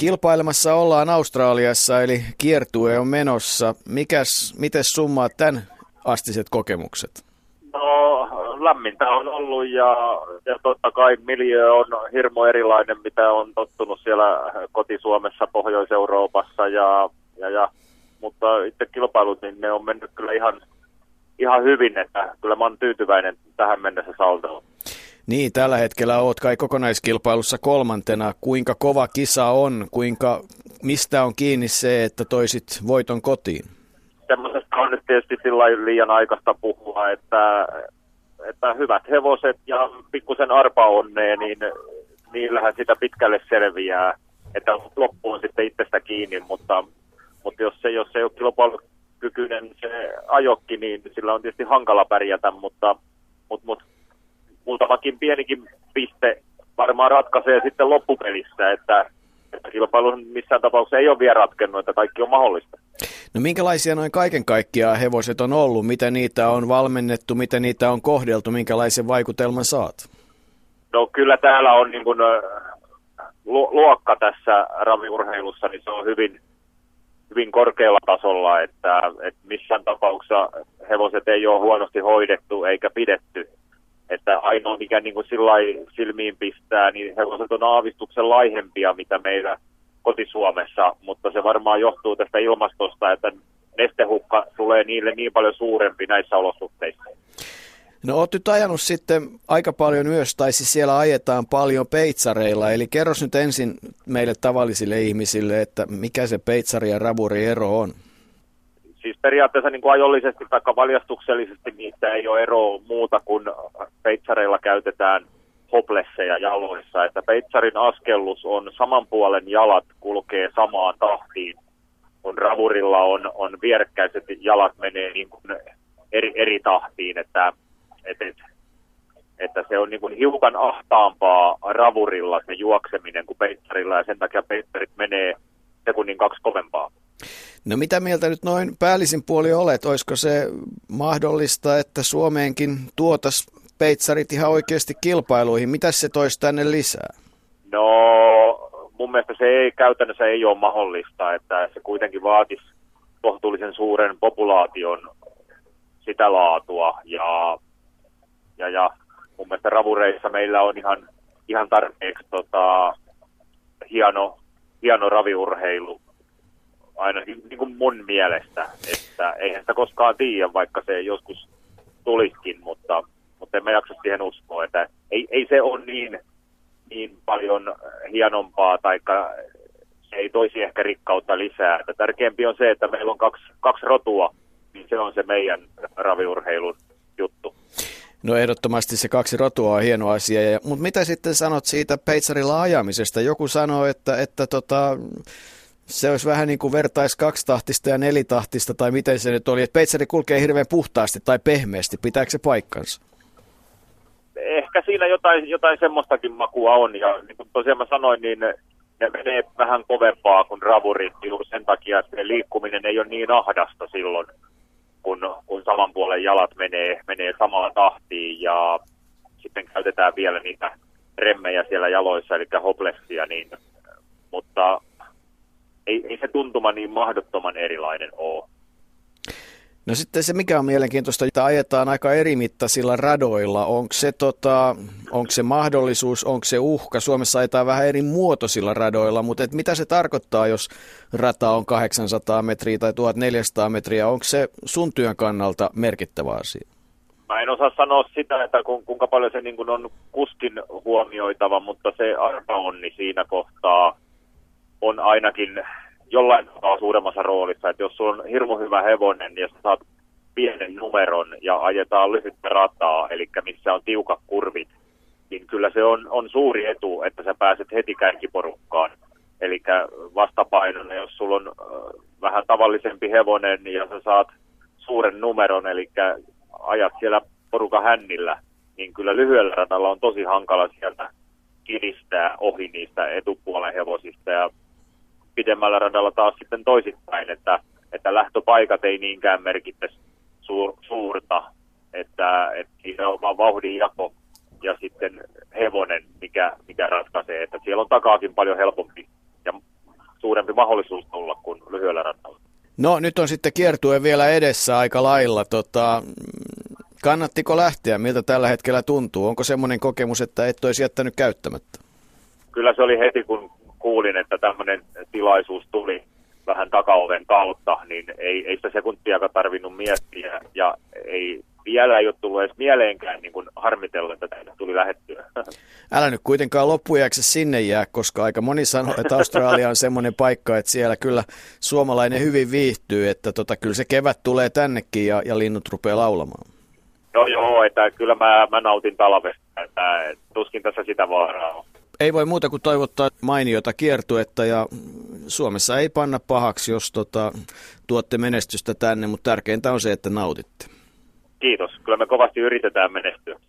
Kilpailemassa ollaan Australiassa, eli kiertue on menossa. Mikäs, miten summaat tämän astiset kokemukset? No, lämmintä on ollut ja, ja totta kai miljö on hirmo erilainen, mitä on tottunut siellä kotisuomessa, Pohjois-Euroopassa ja, ja, ja mutta itse kilpailut, niin ne on mennyt kyllä ihan, ihan hyvin, että kyllä mä oon tyytyväinen tähän mennessä saldoon. Niin, tällä hetkellä oot kai kokonaiskilpailussa kolmantena. Kuinka kova kisa on? Kuinka, mistä on kiinni se, että toisit voiton kotiin? Semmoisesta on nyt tietysti sillä liian aikaista puhua, että, että hyvät hevoset ja pikkusen arpa onnee, niin niillähän sitä pitkälle selviää, että loppu on sitten itsestä kiinni, mutta, mutta jos, se, jos se ei ole kilpailukykyinen se ajokki, niin sillä on tietysti hankala pärjätä, mutta, mutta, mutta muutamakin pienikin piste varmaan ratkaisee sitten loppupelissä, että, että kilpailu missään tapauksessa ei ole vielä ratkennut, että kaikki on mahdollista. No minkälaisia noin kaiken kaikkiaan hevoset on ollut? Miten niitä on valmennettu, miten niitä on kohdeltu, minkälaisen vaikutelman saat? No kyllä täällä on niin kuin, luokka tässä raviurheilussa, niin se on hyvin, hyvin korkealla tasolla, että, että missään tapauksessa hevoset ei ole huonosti hoidettu eikä pidetty että ainoa mikä niin kuin silmiin pistää, niin hevoset on aavistuksen laihempia, mitä meillä kotisuomessa, mutta se varmaan johtuu tästä ilmastosta, että nestehukka tulee niille niin paljon suurempi näissä olosuhteissa. No oot nyt ajanut sitten aika paljon myös, tai siis siellä ajetaan paljon peitsareilla, eli kerros nyt ensin meille tavallisille ihmisille, että mikä se peitsari ja raburi ero on? Siis periaatteessa niin kuin ajollisesti tai valjastuksellisesti niistä ei ole eroa muuta kuin peitsareilla käytetään hoplesseja jaloissa. Että peitsarin askellus on saman puolen jalat kulkee samaan tahtiin, kun ravurilla on, on vierekkäiset jalat menee niin kuin eri, eri tahtiin, että, että, että se on niin kuin hiukan ahtaampaa ravurilla se juokseminen kuin peitsarilla ja sen takia peitsarit menee sekunnin kaksi kovempaa. No mitä mieltä nyt noin päällisin puoli olet? Olisiko se mahdollista, että Suomeenkin tuotas peitsarit ihan oikeasti kilpailuihin? Mitä se toisi tänne lisää? No mun mielestä se ei käytännössä ei ole mahdollista, että se kuitenkin vaatisi kohtuullisen suuren populaation sitä laatua ja, ja, ja mun mielestä ravureissa meillä on ihan, ihan tarpeeksi tota, hieno, hieno raviurheilu ainakin niin kuin mun mielestä, että eihän sitä koskaan tiedä, vaikka se joskus tuliskin, mutta, mutta en mä jaksa siihen uskoa, että ei, ei se ole niin, niin paljon hienompaa, tai se ei toisi ehkä rikkautta lisää. Että tärkeämpi on se, että meillä on kaksi, kaksi rotua, niin se on se meidän raviurheilun juttu. No ehdottomasti se kaksi rotua on hieno asia, mutta mitä sitten sanot siitä peitsarilla ajamisesta? Joku sanoo, että, että tota, se olisi vähän niin kuin vertais kaksitahtista ja nelitahtista, tai miten se nyt oli, että peitsari kulkee hirveän puhtaasti tai pehmeästi. Pitääkö se paikkansa? Ehkä siinä jotain, jotain semmoistakin makua on, ja niin kuin tosiaan mä sanoin, niin ne menee vähän kovempaa kuin ravurit juuri sen takia, että se liikkuminen ei ole niin ahdasta silloin, kun, kun saman puolen jalat menee, menee samaan tahtiin, ja sitten käytetään vielä niitä remmejä siellä jaloissa, eli hoplessia, niin, mutta ei, ei se tuntuma niin mahdottoman erilainen ole. No sitten se, mikä on mielenkiintoista, että ajetaan aika erimittaisilla radoilla. Onko se, tota, onko se mahdollisuus, onko se uhka? Suomessa ajetaan vähän eri muotoisilla radoilla, mutta et mitä se tarkoittaa, jos rata on 800 metriä tai 1400 metriä? Onko se sun työn kannalta merkittävä asia? Mä en osaa sanoa sitä, että kuinka paljon se niin on kuskin huomioitava, mutta se arpaonni siinä kohtaa on ainakin jollain tavalla suuremmassa roolissa, että jos sulla on hirmu hyvä hevonen ja saat pienen numeron ja ajetaan lyhyttä rataa, eli missä on tiukat kurvit, niin kyllä se on, on suuri etu, että sä pääset heti kärkiporukkaan. Eli vastapainona, jos sulla on äh, vähän tavallisempi hevonen ja sä saat suuren numeron, eli ajat siellä porukan hännillä, niin kyllä lyhyellä radalla on tosi hankala sieltä kiristää ohi niistä etupuolen hevosista ja pidemmällä radalla taas sitten toisittain, että, että lähtöpaikat ei niinkään merkittäisi suur, suurta, että, että siinä on vaan vauhdin jako ja sitten hevonen, mikä, mikä ratkaisee, että siellä on takaakin paljon helpompi ja suurempi mahdollisuus tulla kuin lyhyellä radalla. No nyt on sitten kiertue vielä edessä aika lailla. Tota, kannattiko lähteä? Miltä tällä hetkellä tuntuu? Onko semmoinen kokemus, että et olisi jättänyt käyttämättä? Kyllä se oli heti, kun kuulin, että tämmöinen tilaisuus tuli vähän takaoven kautta, niin ei, ei sitä sekuntiakaan tarvinnut miettiä ja ei vielä ei ole tullut edes mieleenkään niin kuin harmitella, että tänne tuli lähettyä. Älä nyt kuitenkaan loppujaksi sinne jää, koska aika moni sanoo, että Australia on semmoinen paikka, että siellä kyllä suomalainen hyvin viihtyy, että tota, kyllä se kevät tulee tännekin ja, ja linnut rupeaa laulamaan. No joo, että kyllä mä, mä nautin talvesta, että tuskin tässä sitä vaaraa on. Ei voi muuta kuin toivottaa mainiota kiertuetta ja Suomessa ei panna pahaksi, jos tota, tuotte menestystä tänne, mutta tärkeintä on se, että nautitte. Kiitos. Kyllä me kovasti yritetään menestyä.